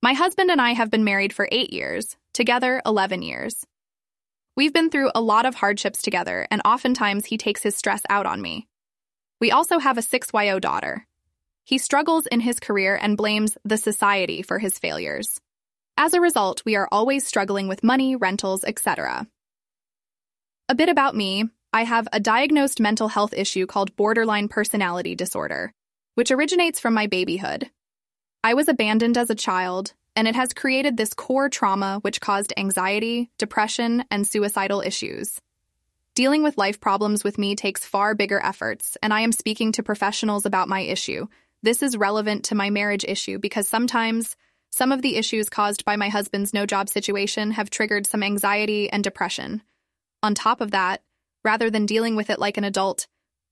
My husband and I have been married for eight years, together 11 years. We've been through a lot of hardships together, and oftentimes he takes his stress out on me. We also have a 6YO daughter. He struggles in his career and blames the society for his failures. As a result, we are always struggling with money, rentals, etc. A bit about me I have a diagnosed mental health issue called borderline personality disorder, which originates from my babyhood. I was abandoned as a child, and it has created this core trauma which caused anxiety, depression, and suicidal issues. Dealing with life problems with me takes far bigger efforts, and I am speaking to professionals about my issue. This is relevant to my marriage issue because sometimes some of the issues caused by my husband's no job situation have triggered some anxiety and depression. On top of that, rather than dealing with it like an adult,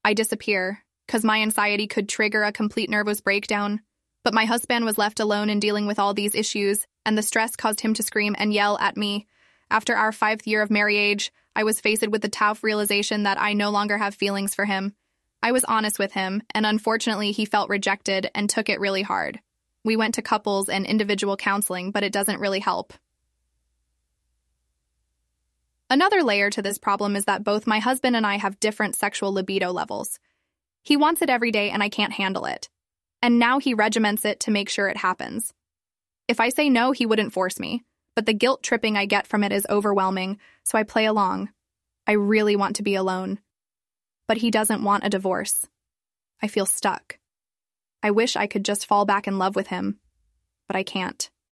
I disappear because my anxiety could trigger a complete nervous breakdown. But my husband was left alone in dealing with all these issues, and the stress caused him to scream and yell at me. After our fifth year of marriage, I was faced with the tough realization that I no longer have feelings for him. I was honest with him, and unfortunately, he felt rejected and took it really hard. We went to couples and individual counseling, but it doesn't really help. Another layer to this problem is that both my husband and I have different sexual libido levels. He wants it every day and I can't handle it. And now he regiments it to make sure it happens. If I say no, he wouldn't force me, but the guilt tripping I get from it is overwhelming, so I play along. I really want to be alone. But he doesn't want a divorce. I feel stuck. I wish I could just fall back in love with him, but I can't.